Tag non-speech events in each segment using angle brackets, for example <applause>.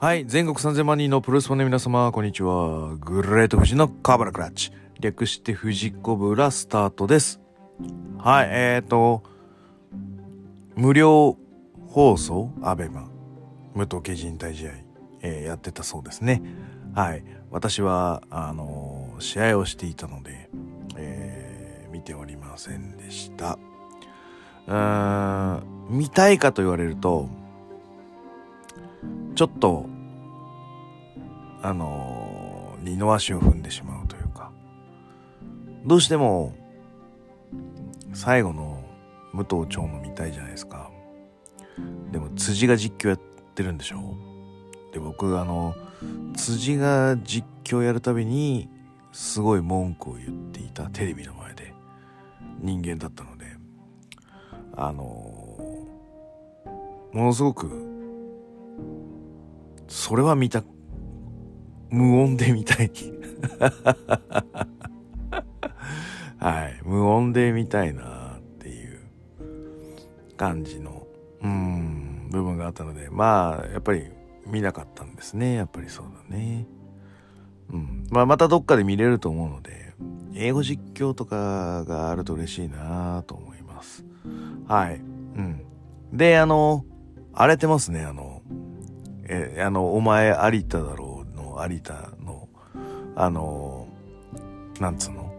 はい。全国3000万人のプロレスファンの皆様、こんにちは。グレート富士のカーバラクラッチ。略して富士コブラスタートです。はい。えーと、無料放送アベマ。武藤家人対試合、えーやってたそうですね。はい。私は、あのー試合をしていたので、えー見ておりませんでした。うーん、見たいかと言われると、ちょっと、あの二の足を踏んでしまうというか、どうしても、最後の武藤長野見たいじゃないですか。でも辻が実況やってるんでしょ？で、僕、あの、辻が実況やるたびに、すごい文句を言っていたテレビの前で。人間だったので、あのものすごく、それは見た、無音で見たい。<laughs> はい。無音で見たいなっていう感じの、うん、部分があったので、まあ、やっぱり見なかったんですね。やっぱりそうだね。うん。まあ、またどっかで見れると思うので、英語実況とかがあると嬉しいなと思います。はい。うん。で、あの、荒れてますね、あの、え、あの、お前有田だろうの有田の、あの、なんつうの？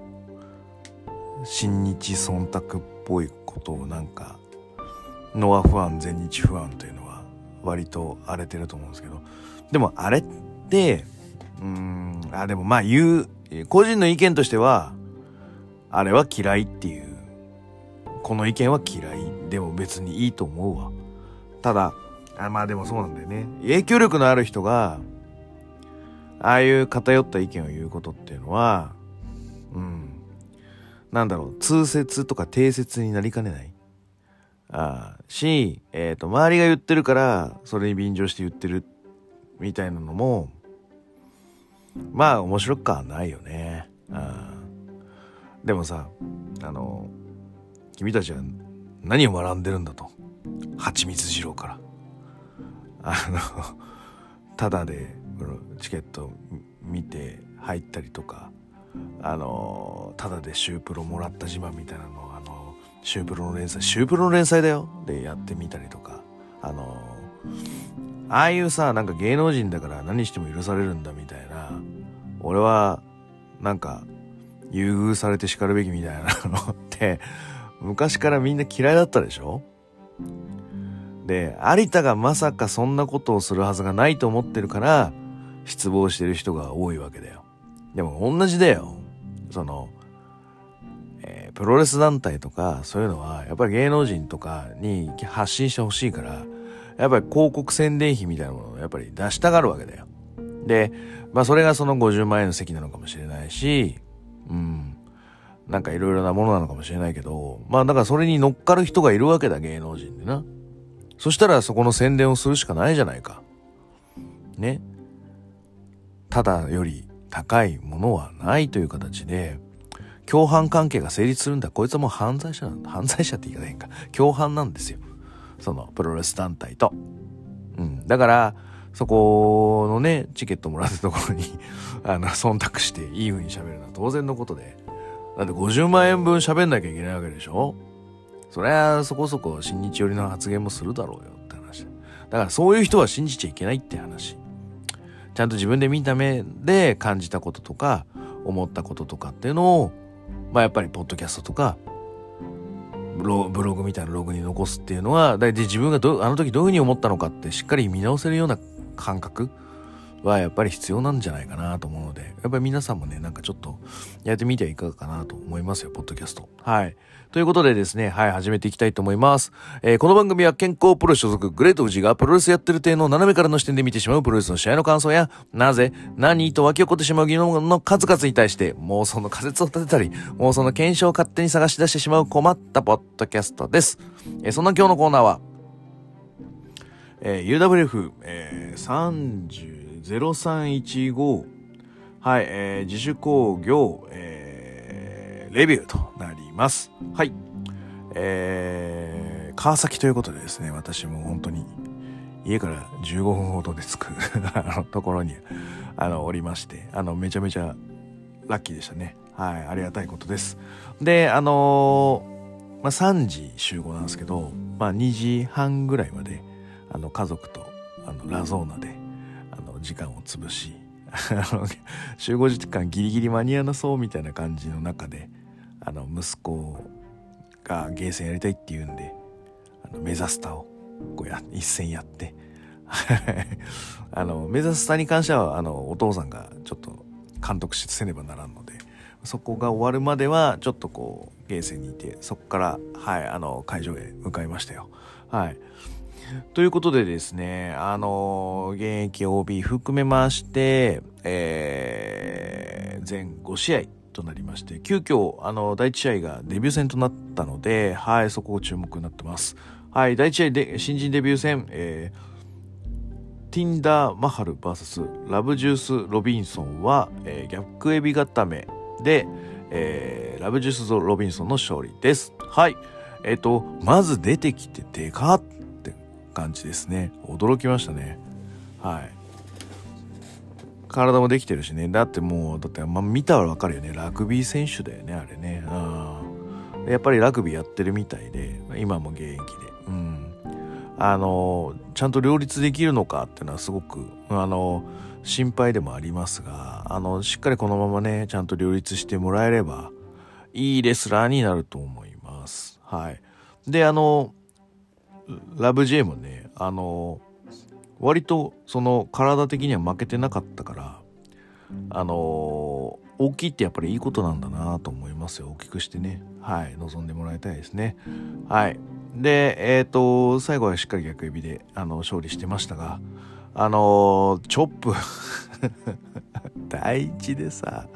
新日忖度っぽいことをなんか、ノア不安、全日不安というのは割と荒れてると思うんですけど、でもあれって、うん、あ、でもまあ言う、個人の意見としては、あれは嫌いっていう、この意見は嫌い。でも別にいいと思うわ。ただ、あまあでもそうなんだよね。影響力のある人が、ああいう偏った意見を言うことっていうのは、うん、なんだろう、通説とか定説になりかねない。ああし、えっ、と、周りが言ってるから、それに便乗して言ってる、みたいなのも、まあ面白くはないよね。ああでもさ、あの、君たちは何を学んでるんだと。蜂蜜二郎から。あの、ただでチケット見て入ったりとか、あの、ただでシュープロもらった自慢みたいなのを、あの、シュープロの連載、シュープロの連載だよ。でやってみたりとか、あの、ああいうさ、なんか芸能人だから何しても許されるんだみたいな、俺は、なんか、優遇されて叱るべきみたいなのって、昔からみんな嫌いだったでしょ？で、有田がまさかそんなことをするはずがないと思ってるから、失望してる人が多いわけだよ。でも同じだよ。その、えープロレス団体とかそういうのは、やっぱり芸能人とかに発信してほしいから、やっぱり広告宣伝費みたいなものをやっぱり出したがるわけだよ。で、まあそれがその50万円の席なのかもしれないし、うん。なんかいろいろなものなのかもしれないけど、まあだからそれに乗っかる人がいるわけだ、芸能人でな。そしたらそこの宣伝をするしかないじゃないか。ね。ただより高いものはないという形で、共犯関係が成立するんだ。こいつはもう犯罪者なんだ。犯罪者って言い方変か。共犯なんですよ。そのプロレス団体と。うん。だから、そこのね、チケットもらったところに、<laughs> あの、忖度していい風に喋るのは当然のことで。だって50万円分喋んなきゃいけないわけでしょそりゃそこそこ新日寄りの発言もするだろうよって話。だからそういう人は信じちゃいけないって話。ちゃんと自分で見た目で感じたこととか、思ったこととかっていうのを、まあやっぱりポッドキャストとか、ブログみたいなログに残すっていうのは、だいたい自分がどあの時どういうふうに思ったのかってしっかり見直せるような感覚はやっぱり必要なんじゃないかなと思うので、やっぱり皆さんもね、なんかちょっとやってみてはいかがかなと思いますよ、ポッドキャスト。はい。ということでですね、はい、始めていきたいと思います。えーこの番組は健康プロ所属グレート富士がプロレスやってる体の斜めからの視点で見てしまうプロレスの試合の感想や、なぜ、何と湧き起こってしまう疑問の数々に対して妄想の仮説を立てたり、妄想の検証を勝手に探し出してしまう困ったポッドキャストです。えーそんな今日のコーナーは、えー UWF、えー、0315はい、えー自主工業、えーレビューとなります。はい。えー川崎ということでですね、私も本当に家から15分ほどで着く <laughs> あのところにあのおりましてあのめちゃめちゃラッキーでしたねはいありがたいことですであのー、まあ、3時集合なんですけど、まあ、2時半ぐらいまであの家族とあのラゾーナで時間を潰し <laughs> 集合時間ギリギリ間に合わなそうみたいな感じの中であの息子がゲーセンやりたいって言うんであの目指すたをこうや一戦やって <laughs> あの目指すたに関してはあのお父さんがちょっと監督しせねばならんのでそこが終わるまではちょっとこうゲーセンにいてそこからはいあの会場へ向かいましたよ。はい。<laughs> ということでですね、あの、現役 OB 含めまして、えー、全5試合となりまして、急遽、あの、第1試合がデビュー戦となったので、はい、そこを注目になってます。はい、第1試合で、新人デビュー戦、えー、ティンダー・マハル VS ラブジュース・ロビンソンは、えー、逆エビ固めで、えー、ラブジュース・ロビンソンの勝利です。はい。えっ、ー、と、まず出てきてでかっ感じですね。驚きましたね。はい。体もできてるしね。だってもうだって、まあ、見たらわかるよね。ラグビー選手だよねあれね。うんやっぱりラグビーやってるみたいで今も現役で。うん。あのちゃんと両立できるのかっていうのはすごくあの心配でもありますがあのしっかりこのままねちゃんと両立してもらえればいいレスラーになると思います。はい。であのラブ J もね、あの、割とその体的には負けてなかったから、あの、大きいってやっぱりいいことなんだなと思いますよ。大きくしてね。はい。望んでもらいたいですね。はい。で、えっ、ー、と、最後はしっかり逆指で、あの、勝利してましたが、あの、チョップ <laughs> 第一でさ、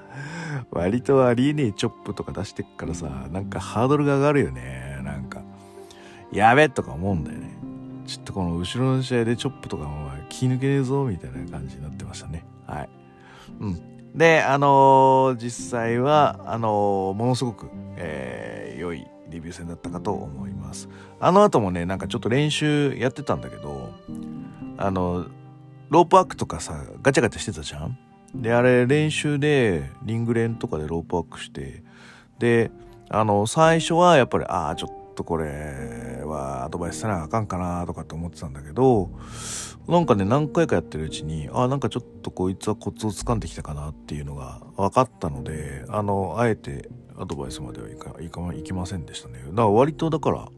割とありえねえチョップとか出してっからさ、なんかハードルが上がるよね。なんか。やべとか思うんだよね。ちょっとこの後ろの試合でチョップとかも気抜けねえぞみたいな感じになってましたね。はい。うん。で、あのー、実際は、あのー、ものすごく、えー、良いデビュー戦だったかと思います。あの後もね、なんかちょっと練習やってたんだけど、あの、ロープワークとかさ、ガチャガチャしてたじゃん？で、あれ練習でリングレンとかでロープワークして、で、あの、最初はやっぱり、ああ、ちょっとこれはアドバイスせなあかんかなとかって思ってたんだけどなんかね何回かやってるうちにあなんかちょっとこいつはコツをつかんできたかなっていうのが分かったのであのあえてアドバイスまではいかいかいきませんでしたね。だから割とだから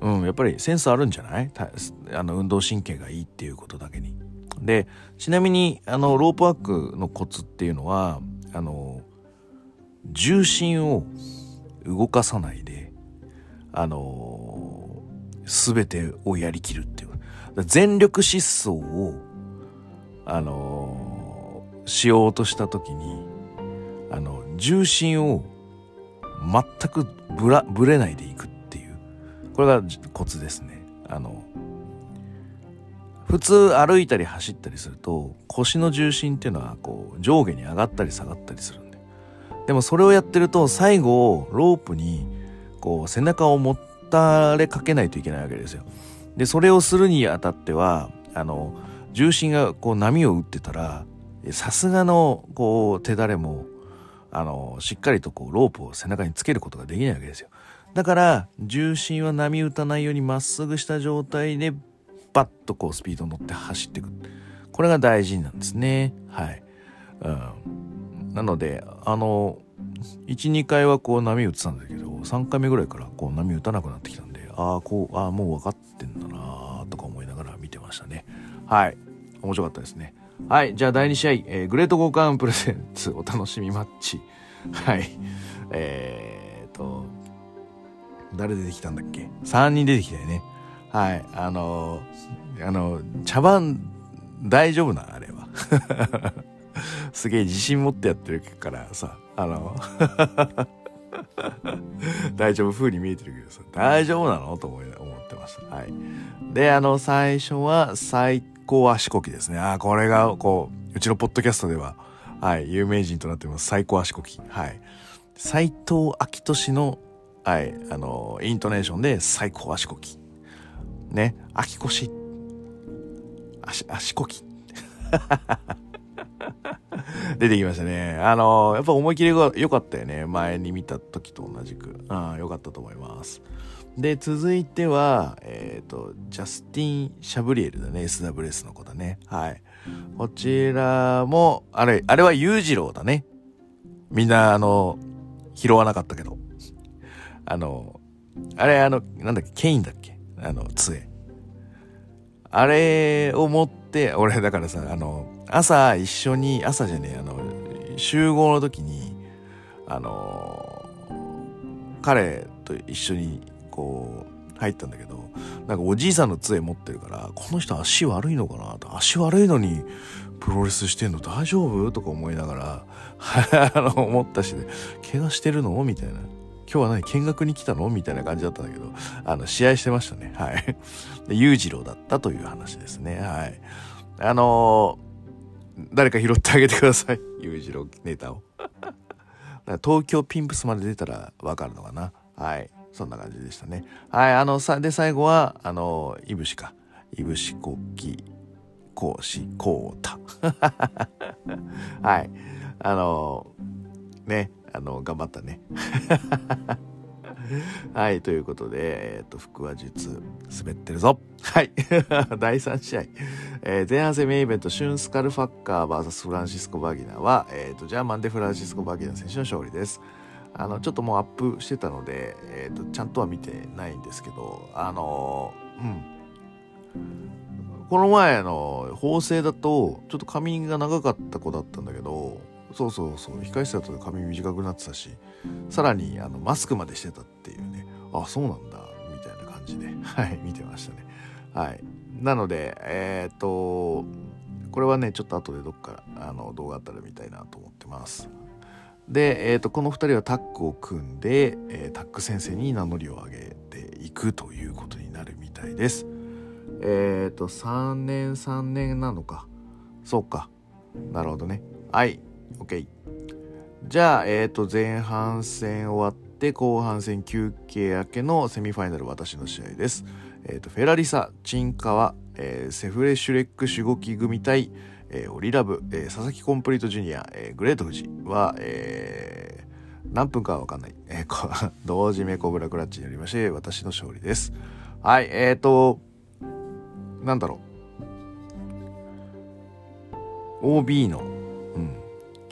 うんやっぱりセンスあるんじゃない？あの運動神経がいいっていうことだけに。でちなみにあのロープワークのコツっていうのはあの重心を動かさないであのー、全てをやりきるっていう。全力疾走を、あのー、しようとした時に、あの、重心を全くぶら、ぶれないでいくっていう。これがコツですね。あの、普通歩いたり走ったりすると腰の重心っていうのはこう上下に上がったり下がったりするんででもそれをやってると最後ロープにこう背中をもたれかけないといけないわけですよ。でそれをするにあたってはあの重心がこう波を打ってたらさすがのこう手だれもあのしっかりとこうロープを背中につけることができないわけですよ。だから重心は波打たないようにまっすぐした状態でバッとこうスピードに乗って走っていく。これが大事なんですね。はい。うん、なのであの12回はこう波打ってたんだけど3回目ぐらいからこう波打たなくなってきたんでああこうああもう分かってんだなとか思いながら見てましたね。はい。面白かったですね。はい。じゃあ第2試合、えー、グレート交換プレゼンツお楽しみマッチ。はい。えーと誰出てきたんだっけ？3人出てきたよね。はい。あのー、あの茶番大丈夫なあれは。<laughs> すげえ自信持ってやってるからさあの <laughs> 大丈夫風に見えてるけどさ、大丈夫なの？と思ってました。はい。で、あの、最初は最高足こきですね。あ、これが、こう、うちのポッドキャストでは、はい、有名人となってます。最高足こき。はい。斎藤明俊の、はい、あの、イントネーションで最高足こき。ね、秋越足、足こき。<laughs> 出てきましたね。あの、やっぱ思い切りが良かったよね。前に見た時と同じく。うん、良かったと思います。で、続いては、えっ、ー、と、ジャスティン・シャブリエルだね。SWS の子だね。はい。こちらも、あれ、あれは裕次郎だね。みんな、あの、拾わなかったけど。あの、あれ、あの、なんだっけ、ケインだっけ？あの、杖。あれを持って、俺、だからさ、あの、朝一緒に、朝じゃねえ、あの、集合の時に、あの、彼と一緒に、こう、入ったんだけど、なんかおじいさんの杖持ってるから、この人足悪いのかなと、足悪いのに、プロレスしてんの大丈夫とか思いながら、<laughs> あの、思ったしで、怪我してるの？みたいな。今日は何？見学に来たの？みたいな感じだったんだけど、あの、試合してましたね。はい。で、裕次郎だったという話ですね。はい。あの、誰か拾ってあげてください。<laughs> 裕次郎ネタを。東京ピンプスまで出たらわかるのかな。はい。そんな感じでしたね。はい。あの、さ、で、最後は、あの、いぶしか。いぶし国旗講師、こうた。<laughs> はい。あのね、あの、頑張ったね。<laughs> はい、ということで、えっ、ー、と、腹話術、滑ってるぞ。はい。<laughs> 第3試合。えー、前半戦メインイベント、シュンスカルファッカー VS フランシスコ・バギナは、えっ、ー、と、ジャーマンでフランシスコ・バギナ選手の勝利です。あの、ちょっともうアップしてたので、えっ、と、ちゃんとは見てないんですけど、あのうん。この前の法政だと、ちょっと髪が長かった子だったんだけど、そうそうそう。控室だと髪短くなってたしさらにあのマスクまでしてたっていうね。あそうなんだ。みたいな感じで。<laughs> はい見てましたね。はい。なのでえっ、とこれはねちょっと後でどっかあの動画あったら見たいなと思ってます。で、えーと、この2人はタッグを組んで、えー、タッグ先生に名乗りを上げていくということになるみたいです。えっ、ー、と3年3年なのか。そうか。なるほどね。はい。OK。じゃあ、えっ、ー、と、前半戦終わって、後半戦休憩明けのセミファイナル私の試合です。えっ、ー、と、フェラリサ、チンカワ、えー、セフレシュレックシュゴキ組対、えー、オリラブ、えー、佐々木コンプリートジュニア、えー、グレート富士は、えー、何分かはわかんない。えー、<laughs> 同時メコブラクラッチによりまして、私の勝利です。はい、えっ、ー、と、なんだろう。OB の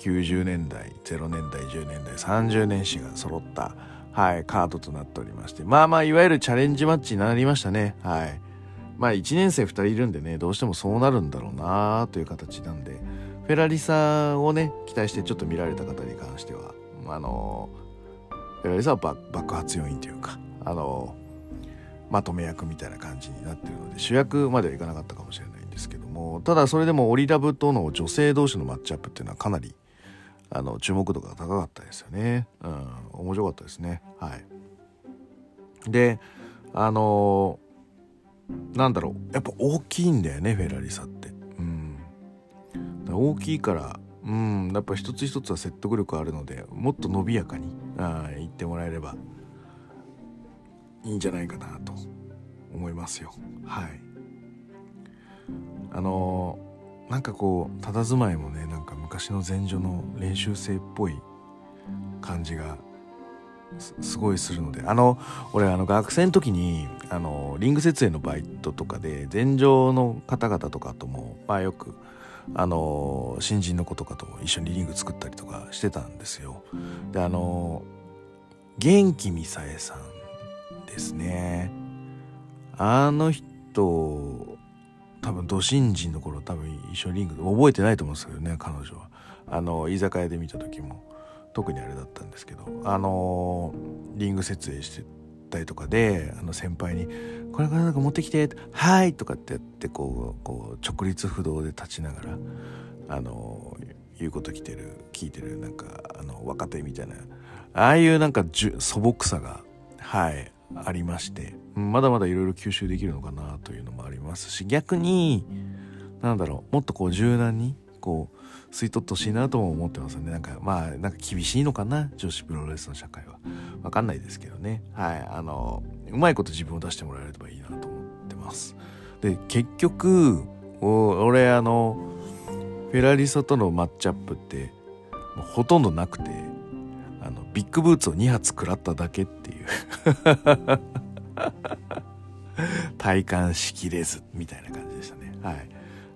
90年代0年代10年代30年史が揃った、はい、カードとなっておりましてまあまあいわゆるチャレンジマッチになりましたね。はい。まあ1年生2人いるんでねどうしてもそうなるんだろうなという形なんでフェラリサをね期待してちょっと見られた方に関してはあのフェラリサは爆発要因というかあのまとめ役みたいな感じになってるので主役まではいかなかったかもしれないんですけどもただそれでもオリラブとの女性同士のマッチアップっていうのはかなりあの注目度が高かったですよね。うん、面白かったですね。はい。で、あのー、なんだろう、やっぱ大きいんだよね、フェラリサって。うん。大きいから、うん、やっぱ一つ一つは説得力あるので、もっと伸びやかにあ言ってもらえればいいんじゃないかなと思いますよ。はい。あのーなんかこう佇まいもねなんか昔の前女の練習生っぽい感じがすごいするのであの俺あの学生の時にあのリング設営のバイトとかで前場の方々とかともまあよくあの新人の子とかと一緒にリング作ったりとかしてたんですよ。であの元気みさえさんですね。あの人多分ド新人の頃多分一緒にリングで覚えてないと思うんですけどね彼女は。あの居酒屋で見た時も特にあれだったんですけど。あのリング設営してたりとかであの先輩に「これからなんか持ってきて」はい」とかってやってこうこう直立不動で立ちながらあの言うこと聞いてる聞いてるなんかあの若手みたいなああいうなんか素朴さがはいありまして。まだまだいろいろ吸収できるのかなというのもありますし逆になんだろうもっとこう柔軟にこう吸い取ってほしいなとも思ってますね。なんかまあなんか厳しいのかな女子プロレスの社会は。わかんないですけどね。はい。あのうまいこと自分を出してもらえればいいなと思ってます。で結局俺あのフェラリサとのマッチアップってほとんどなくてあのビッグブーツを2発食らっただけっていう。体感しきれずみたいな感じでしたね。はい。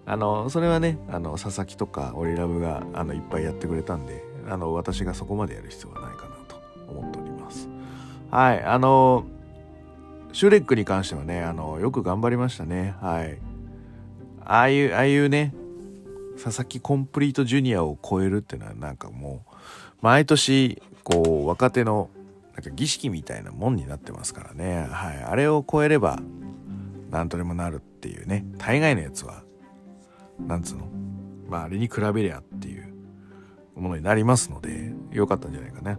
あのそれはねあの佐々木とかオリラブがあのいっぱいやってくれたんであの私がそこまでやる必要はないかなと思っております。はい。あのシュレックに関してはねあのよく頑張りましたね。はい。ああいうああいうね佐々木コンプリートジュニアを超えるっていうのはなんかもう毎年こう若手のなんか儀式みたいなもんになってますからね。はい。あれを超えれば何とでもなるっていうね。大概のやつはなんつうの？まああれに比べりゃっていうものになりますのでよかったんじゃないかな。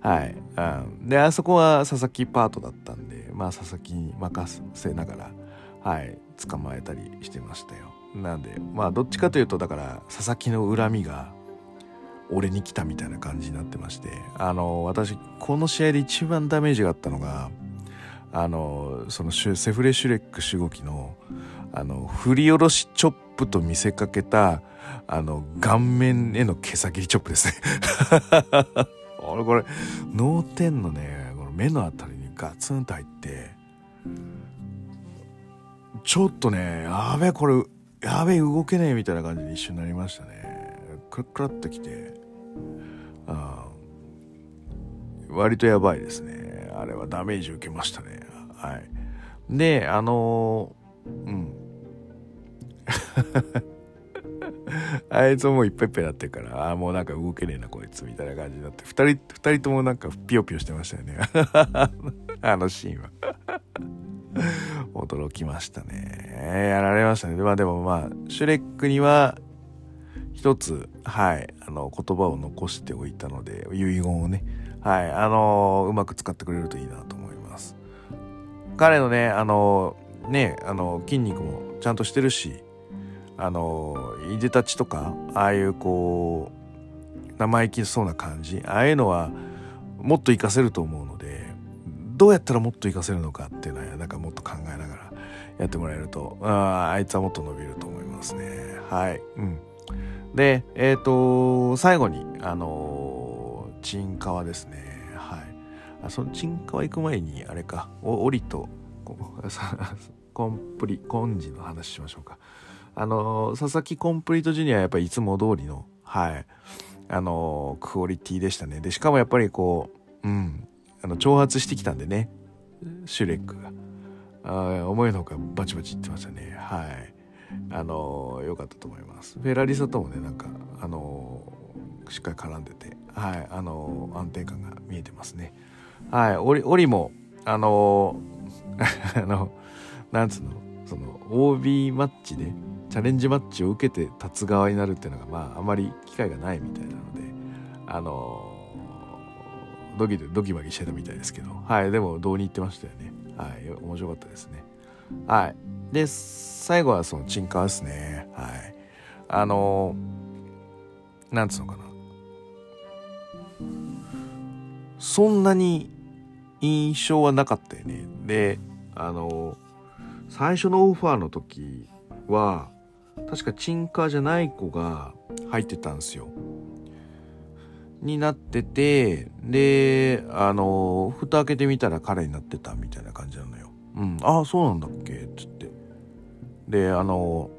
<laughs> はい、うん、であそこは佐々木パートだったんでまあ佐々木に任せながらはい。捕まえたりしてましたよ。なんでまあどっちかというとだから佐々木の恨みが俺に来たみたいな感じになってましてあの私この試合で一番ダメージがあったのがあのそのセフレシュレック守護機のあの振り下ろしチョップと見せかけたあの顔面への毛先チョップですね。<laughs> 俺これ脳天のねこの目のあたりにガツンと入ってちょっとねやべえこれやべえ動けねえみたいな感じに一瞬になりましたね。クラクラってきてあ割とやばいですねあれはダメージ受けましたねはいであのー、うん <laughs> あいつもういっぱいいっぱいなってるから、ああ、もうなんか動けねえな、こいつ、みたいな感じになって、二人、二人ともなんかピヨピヨしてましたよね。<laughs> あのシーンは。<laughs> 驚きましたね。やられましたね。まあでもまあ、シュレックには、一つ、はい、あの、言葉を残しておいたので、遺言をね、はい、あのうまく使ってくれるといいなと思います。彼のね、あのね、あの、筋肉もちゃんとしてるし、あのいでたちとかああいうこう生意気そうな感じああいうのはもっと活かせると思うのでどうやったらもっと活かせるのかっていうのはなんかもっと考えながらやってもらえるとああいつはもっと伸びると思いますねはいうんでえっ、ー、と最後にあのチンカワですねはい。あそのチンカワ行く前にあれかおオリと <laughs> コンプリコンジの話しましょうか。あの佐々木コンプリートジュニアはやっぱりいつも通りのはい。あのクオリティでしたね。でしかもやっぱりこううん。あの挑発してきたんでね。シュレックが。あ思いのほかバチバチいってましたね。はい。あの良かったと思います。フェラリサともねなんかあのしっかり絡んでてはいあの安定感が見えてますね。はいオリオリもあの <laughs> あのなんつうのその OB マッチでチャレンジマッチを受けて立つ側になるっていうのがまああまり機会がないみたいなのであのドキドキバキしてたみたいですけどはいでもどうに言ってましたよね。はい面白かったですね。はい。で最後はそのチンカーですね。はい。あのなんつうのかな。そんなに印象はなかったよね。であの最初のオファーの時は確かチンカーじゃない子が入ってたんですよ。になってて、で、あの、蓋開けてみたら彼になってたみたいな感じなの。うん、ああ、そうなんだっけ？っつって。で、あの、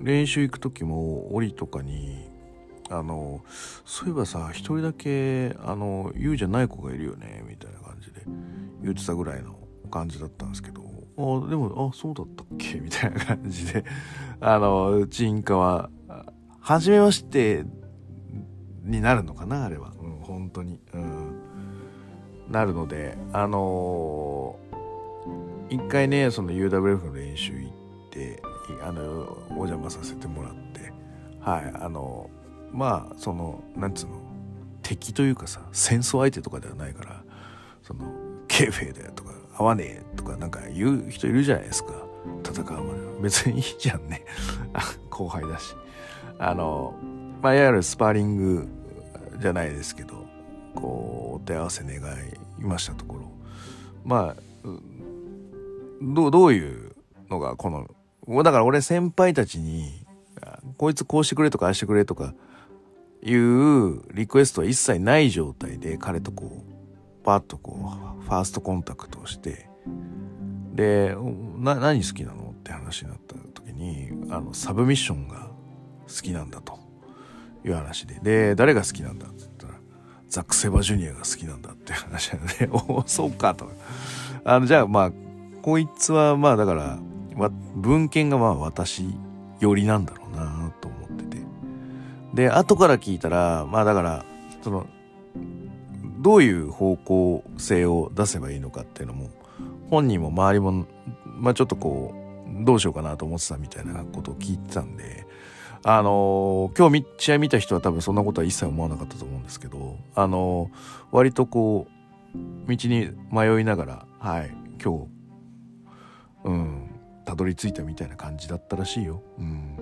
練習行く時も、檻とかに、あの、そういえばさ、一人だけ、あの、言うじゃない子がいるよね、みたいな感じで言ってたぐらいの感じだったんですけど、あでもあそうだったっけ？みたいな感じで。あのチンカは初めましてになるのかな？あれは、うん、本当に、うん、なるのであの、一回ねその UWF の練習行ってあのお邪魔させてもらってはいあのまあそのなんつうの敵というかさ戦争相手とかではないからそのケーフェだよとか合わねえとかなんか言う人いるじゃないですか。戦うまで別にいいじゃんね。<laughs> 後輩だし。あのまあいわゆるスパーリングじゃないですけどこうお手合わせ願いいましたところ。まあどう、どういうのがこの、だから俺先輩たちに、こいつこうしてくれとかああしてくれとかいうリクエストは一切ない状態で彼とこう、パッとこう、ファーストコンタクトをして、で、な、何好きなのって話になった時に、あの、サブミッションが好きなんだという話で、で、誰が好きなんだって、ザック・セバジュニアが好きなんだっていう話なので、お <laughs> お、そうかと。あの、じゃあまあ、こいつはまあだから、文献がまあ私寄りなんだろうなと思ってて。で、後から聞いたら、まあだから、その、どういう方向性を出せばいいのかっていうのも、本人も周りも、まあちょっとこう、どうしようかなと思ってたみたいなことを聞いてたんで、あのー、今日試合見た人は多分そんなことは一切思わなかったと思うんですけど、あの、割とこう、道に迷いながら、はい、今日、うん、たどり着いたみたいな感じだったらしいよ。うん。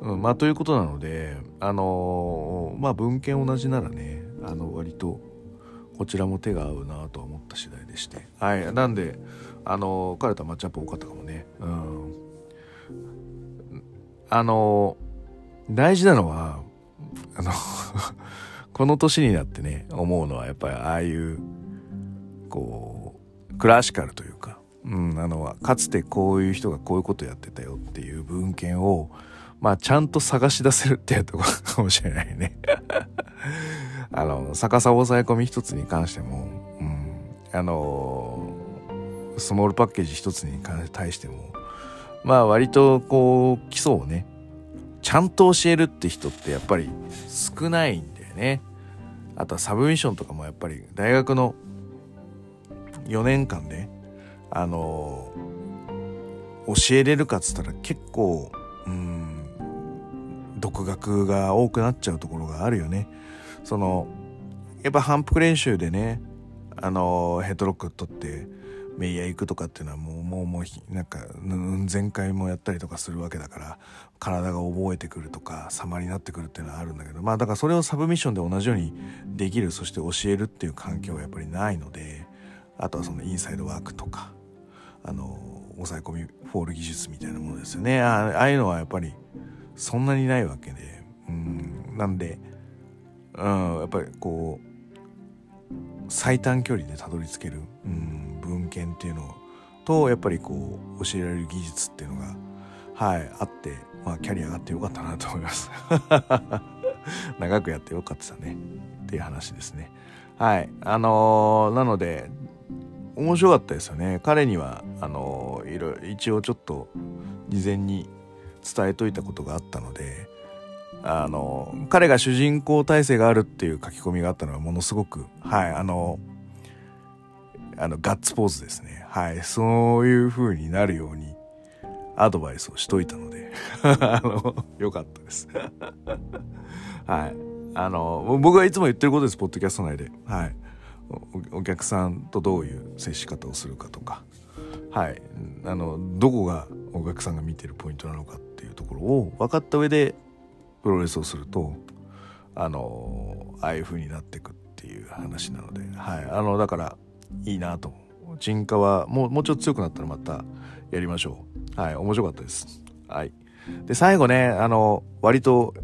うん、まあ、ということなので、あの、まあ、文献同じならね、あの、割と、こちらも手が合うなと思った次第でして。はい。なんで、あの、彼とマッチアップ多かったかもね。うん。あの、大事なのは、あの <laughs> この年になってね、思うのは、やっぱりああいう、こう、クラシカルというか、うん、あのかつてこういう人がこういうことやってたよっていう文献をまあちゃんと探し出せるっていうとこ <laughs> かもしれないね。<laughs> あの逆さ抑え込み一つに関しても、うん、あのスモールパッケージ一つに対してもまあ割とこう基礎をねちゃんと教えるって人ってやっぱり少ないんだよねあとはサブミッションとかもやっぱり大学の4年間であの教えれるかっつったら結構うん独学が多くなっちゃうところがあるよね。そのやっぱ反復練習でねあのヘッドロック取ってメイヤー行くとかっていうのはもうもうもうなんか前回もやったりとかするわけだから体が覚えてくるとか様になってくるっていうのはあるんだけどまあだからそれをサブミッションで同じようにできるそして教えるっていう環境はやっぱりないのであとはそのインサイドワークとかあの抑え込みフォール技術みたいなものですよね。ああいうのはやっぱりそんなにないわけでうんなんで、うん、やっぱりこう最短距離でたどり着ける、うん、文献っていうのとやっぱりこう教えられる技術っていうのがはいあって、まあ、キャリアがあってよかったなと思います。<laughs> 長くやってよかったね。っていう話ですね。はい。あのー、なので面白かったですよね。彼にはあのいろ一応ちょっと事前に伝えといたことがあったのであの彼が主人公体制があるっていう書き込みがあったのはものすごくはいあのあのガッツポーズですね。はいそういう風になるようにアドバイスをしといたので <laughs> あのよかったです。<laughs> はいあの僕がいつも言ってることですポッドキャスト内で。はいお客さんとどういう接し方をするかとか、はい、あのどこがお客さんが見てるポイントなのかっていうところを分かった上でプロレスをするとあのああいう風になっていくっていう話なので、はい、あのだからいいなと。沈下はもうもうちょっと強くなったらまたやりましょう。はい。面白かったです。はい。で最後ねあの割と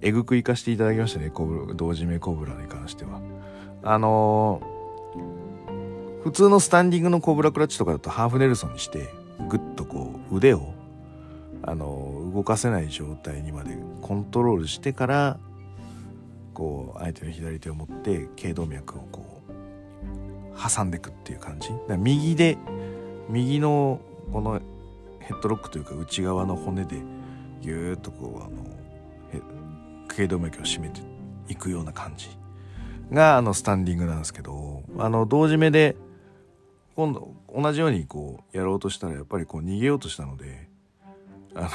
えぐくいかしていただきましたねコブ同時目コブラに関しては。あのー、普通のスタンディングのコブラクラッチとかだとハーフネルソンにしてグッとこう腕を、あのー、動かせない状態にまでコントロールしてからこう相手の左手を持って頸動脈をこう挟んでいくっていう感じ。右で右のこのヘッドロックというか内側の骨でギューッとこうあの頸動脈を締めていくような感じ。があのスタンディングなんですけどあの同時目で今度同じようにこうやろうとしたらやっぱりこう逃げようとしたのであの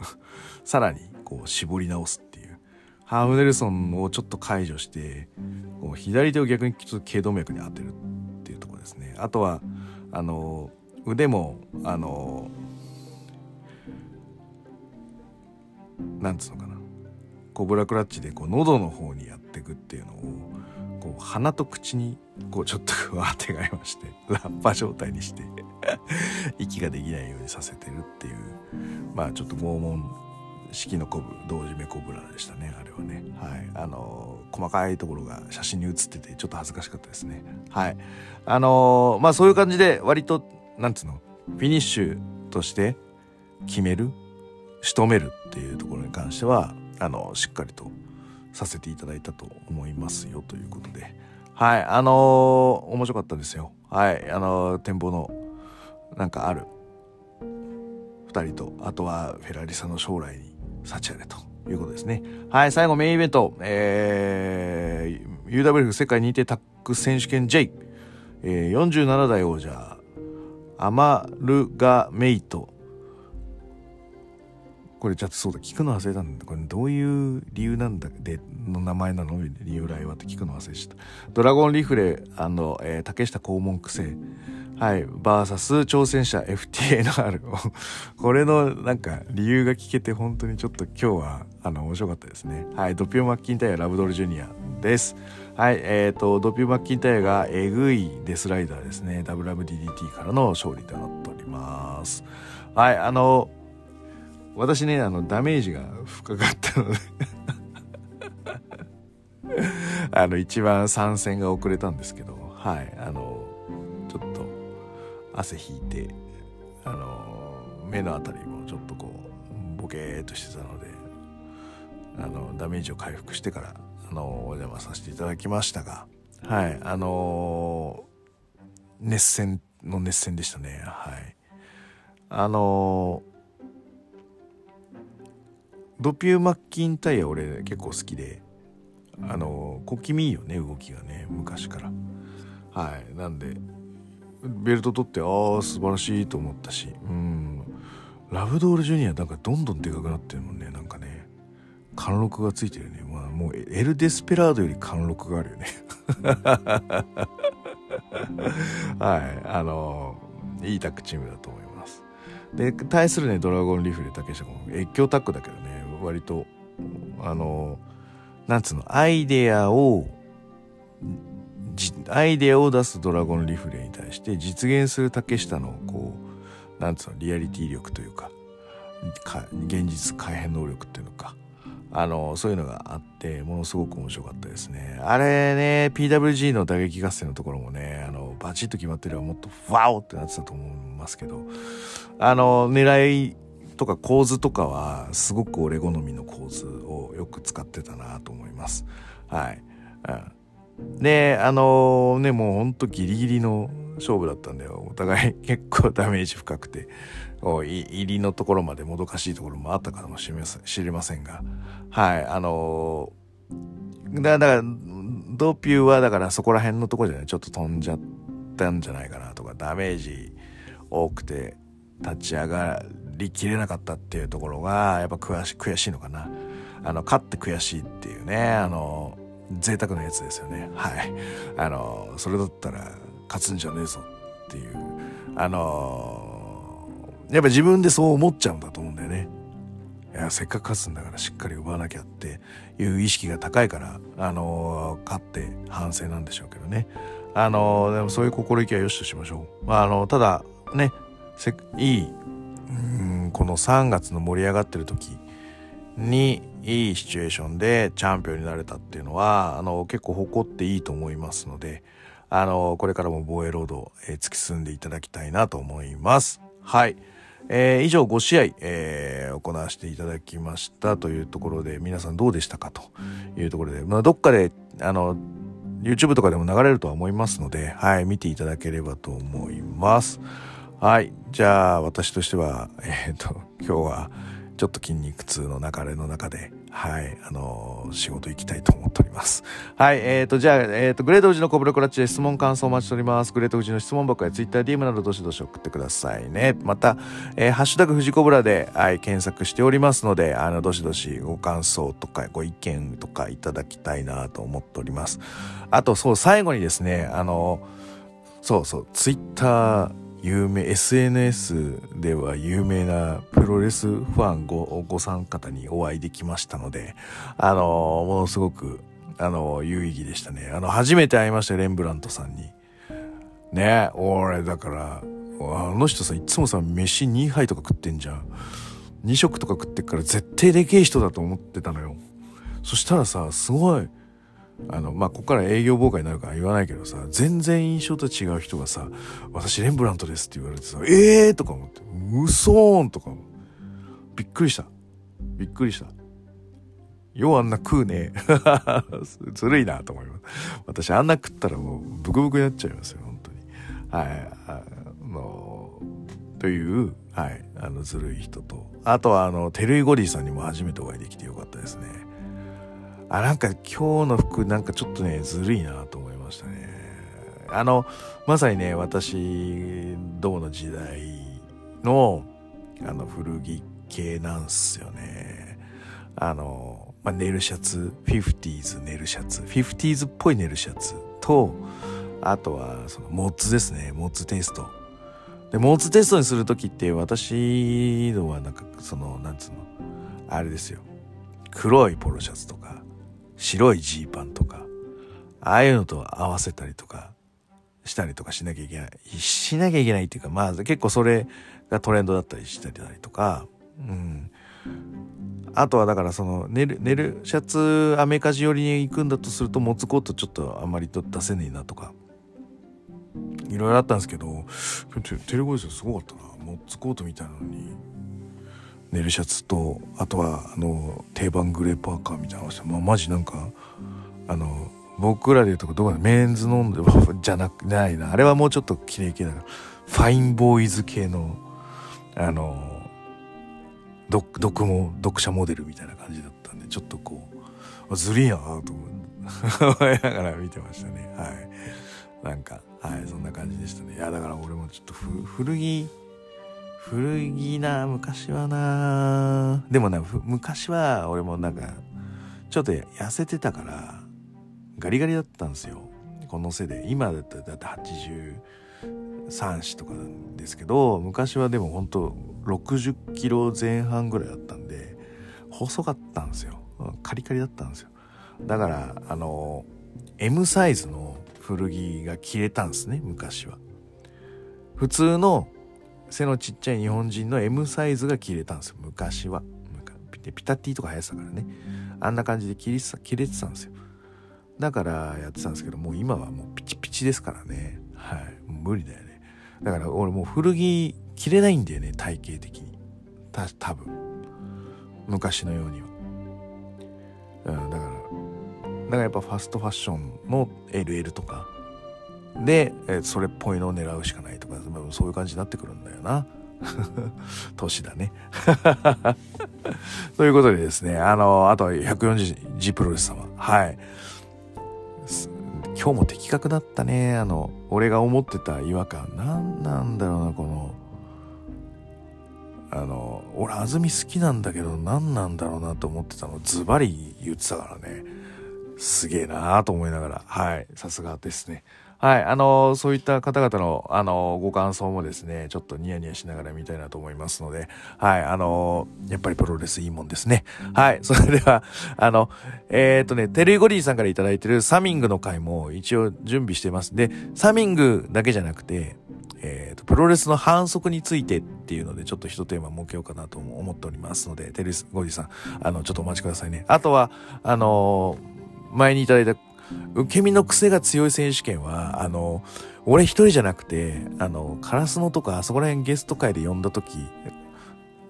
<laughs> さらにこう絞り直すっていう。ハーフネルソンをちょっと解除してこう左手を逆にちょっと頸動脈に当てるっていうところですね。あとはあの腕もあのなんつうのかな。コブラクラッチでこう喉の方にやっていくっていうのをこう鼻と口にこうちょっと当てがいましてラッパ状態にして息ができないようにさせてるっていうまあちょっと拷問式のコブ同時目コブラでしたねあれはね。はい。あの細かいところが写真に写っててちょっと恥ずかしかったですね。はい。あのまあそういう感じで割となんつうのフィニッシュとして決める仕留めるっていうところに関してはあのしっかりとさせていただいたと思いますよということで。はい。あの、面白かったですよ。はい。あの、展望のなんかある2人とあとはフェラリサの将来に幸あれということですね。はい最後メインイベント。えー、UWF 世界認定タック選手権 J、えー、47代王者アマルガメイト。これちょっとそうだ。聞くの忘れたんだこれどういう理由なんだでの名前なの？理由来はって聞くの忘れちゃったドラゴンリフレえー、竹下肛門癖はい。バーサス挑戦者 FTNR これのなんか理由が聞けて本当にちょっと今日はあの面白かったですね。はい。ドピオマッキンタイヤラブドルジュニアです。はい。えっ、ー、とドピオマッキンタイヤがえぐいデスライダーですね。WWDDT からの勝利となっております。はい。あの私ねあのダメージが深かったので。<laughs> あの一番参戦が遅れたんですけど。はい。あのちょっと汗引いてあの目の辺りもちょっとこうボケーっとしてたのであのダメージを回復してからあのお邪魔させていただきましたがはいあの熱戦の熱戦でしたね。はい。あのドピュー・マッキンタイヤ俺結構好きであの小気味いいよね動きがね昔から。はい。なんでベルト取ってああ素晴らしいと思ったしうん。ラブドールジュニアなんかどんどんでかくなってるもんねなんかね。貫禄がついてるね。まあもうエル・デスペラードより貫禄があるよね。<laughs> はい。あのいいタッグチームだと思います。で対するねドラゴンリフレ竹下君越境タッグだけどね割とあのなんつうのアイデアをアイデアを出すドラゴンリフレに対して実現する竹下のこうなんつうのリアリティ力というか現実改変能力っていうのかあのそういうのがあってものすごく面白かったですねあれね PWG の打撃合戦のところもねあのバチッと決まってればもっとワオってなってたと思いますけどあの狙いとか構図とかはすごく俺好みの構図をよく使ってたなと思います。はい。うん、で、あのー、ね、もうほんとギリギリの勝負だったんだよ。お互い <laughs> 結構ダメージ深くて、入りのところまでもどかしいところもあったかもしれませんが、はい、あのー、だから、ドピューはだからそこら辺のとこじゃない。ちょっと飛んじゃったんじゃないかなとか、ダメージ多くて立ち上がりきれなかったっていうところがやっぱ悔し悔しいのかな。あの勝って悔しいっていうね。あの贅沢なやつですよね。はい。あのそれだったら勝つんじゃねえぞっていう。あのやっぱ自分でそう思っちゃうんだと思うんだよね。いやせっかく勝つんだからしっかり奪わなきゃっていう意識が高いからあの勝って反省なんでしょうけどね。あのでもそういう心意気はよしとしましょう、まあ、あのただねいいうんこの3月の盛り上がってる時にいいシチュエーションでチャンピオンになれたっていうのはあの結構誇っていいと思いますのであのこれからも防衛ロード、えー、突き進んでいただきたいなと思います。はい。えー、以上5試合、えー、行わせていただきましたというところで皆さんどうでしたかというところで、まあ、どっかであの YouTube とかでも流れるとは思いますので、はい、見ていただければと思います。はい。じゃあ、私としては、えっ、ー、と、今日は、ちょっと筋肉痛の流れの中で、はい、あのー、仕事行きたいと思っております。はい、えっ、ー、と、じゃあ、えっ、ー、と、グレートウジのコブラクラッチで質問感想お待ちしております。グレートウジの質問箱や Twitter、DM などどしどし送ってくださいね。また、えー、ハッシュタグ富士コブラで、はい、検索しておりますので、あの、どしどしご感想とかご意見とかいただきたいなと思っております。あと、そう、最後にですね、あの、そうそう、Twitter、有名 SNS では有名なプロレスファンごご参方にお会いできましたのであのものすごくあの、有意義でしたね。あの、初めて会いました、レンブラントさんに。ね俺、だから、あの人さ、いつもさ、飯2杯とか食ってんじゃん。2食とか食ってっから絶対でけえ人だと思ってたのよ。そしたらさ、すごい、あの、まあ、ここから営業妨害になるから言わないけどさ、全然印象と違う人がさ、私レンブラントですって言われてさ、ええーとか思って、嘘ーんとか、びっくりした。びっくりした。ようあんな食うね。<laughs> ずるいなと思います。私あんな食ったらもうブクブクになっちゃいますよ、本当に。はい。あの、という、はい、あの、ずるい人と。あとは、あの、テルイゴディさんにも初めてお会いできてよかったですね。あ、なんか今日の服なんかちょっとね、ずるいなと思いましたね。あの、まさにね、私、どうの時代の、あの、古着系なんすよね。あの、まあ、ネルシャツ、50s ネルシャツ、50s っぽいネルシャツと、あとは、その、モッツですね。モッツテイスト。で、モッツテストにするときって、私のはなんか、その、なんつうの、あれですよ。黒いポロシャツとか、白いジーパンとか、ああいうのと合わせたりとか、したりとかしなきゃいけない。しなきゃいけないっていうか、まあ結構それがトレンドだったりしたりとか、うん。あとはだからその寝る、寝るシャツアメカジ寄りに行くんだとするとモツコートちょっとあんまり出せねえなとか、いろいろあったんですけど、テレゴリスすごかったな。モッツコートみたいなのに、寝るシャツと、あとはあの、定番グレーパーカーみたいなのして、まあマジなんか、あの、僕らで言うとこどこだメンズ飲んで <laughs> じゃなくないな。あれはもうちょっと綺麗系だから、ファインボーイズ系の、あの、読も読者モデルみたいな感じだったんでちょっとこうずるいなと <laughs> 思いながら見てましたね。はい。なんかはいそんな感じでしたね。いやだから俺もちょっと古着古着な昔はな。でもな昔は俺もなんかちょっと痩せてたからガリガリだったんですよ。この背で。今だったらだって83子とかなんですけど昔はでも本当60キロ前半ぐらいだったんで細かったんですよ。カリカリだったんですよ。だからあの M サイズの古着が着れたんですね昔は。普通の背のちっちゃい日本人の M サイズが着れたんですよ。昔は。ピタティとか流行ってたからね。あんな感じで着れ着れてたんですよ。だからやってたんですけどもう今はもうピチピチですからね。はい。無理だよね。だから俺もう古着着れないんだよね体型的に。た多分。昔のようには、だからだからやっぱファストファッションの LL とか。で、えそれっぽいのを狙うしかないとかそういう感じになってくるんだよな。<laughs> 年だね。<laughs> ということでですねあのあとは 140G プロレス様。はい。今日も的確だったね。あの俺が思ってた違和感。何なんだろうなこの。あの、俺、安住好きなんだけど、何なんだろうなと思ってたの、ズバリ言ってたからね。すげえなーと思いながら、はい、さすがですね。はい、あのー、そういった方々の、あのー、ご感想もですね、ちょっとニヤニヤしながら見たいなと思いますので、はい、あのー、やっぱりプロレスいいもんですね。はい、<laughs> それでは、あの、えっ、とね、テルイゴリーさんからいただいてるサミングの回も一応準備してます。で、サミングだけじゃなくて、えっ、と、プロレスの反則についてっていうので、ちょっと一テーマ設けようかなと思っておりますので、テルイゴリーさん、あの、ちょっとお待ちくださいね。あとは、あの前にいただいた受け身の癖が強い選手権は、あの、俺一人じゃなくて、あの、カラスノとか、あそこら辺ゲスト会で呼んだ時、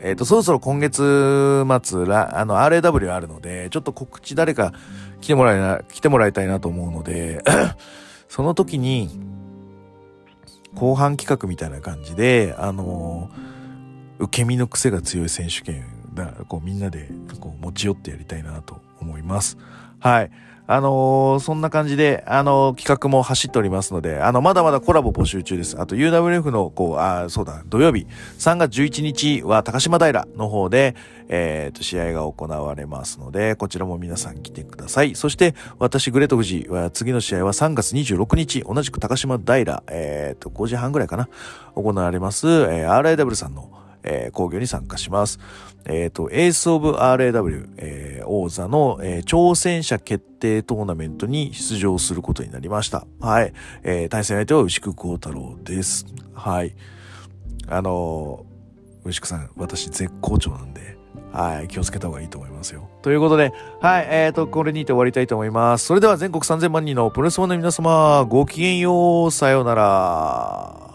えっ、ー、と、そろそろ今月末、ら、あの、RAW あるので、ちょっと告知誰か来てもらいな、来てもらいたいなと思うので、<clears throat> その時に、後半企画みたいな感じで、あの、受け身の癖が強い選手権だ、こうみんなでこう持ち寄ってやりたいなと思います。はい。あのー、そんな感じで、あのー、企画も走っておりますので、あの、まだまだコラボ募集中です。あと UWF の、こう、あ、そうだ、土曜日、3月11日は高島平の方で、えっ、ー、と、試合が行われますので、こちらも皆さん来てください。そして、私、グレート富士は、次の試合は3月26日、同じく高島平、えっ、と、5時半ぐらいかな、行われます、え、RIW さんの、えー、工業に参加します。えっ、ー、と、エースオブ RAW、えー、王座の、えー、挑戦者決定トーナメントに出場することになりました。はい。えー、対戦相手は牛久幸太郎です。はい。あのー、牛久さん、私絶好調なんで、はい、気をつけた方がいいと思いますよ。ということで、はい、えーと、これにて終わりたいと思います。それでは全国3000万人のプロレスファンの皆様、ごきげんよう、さようなら。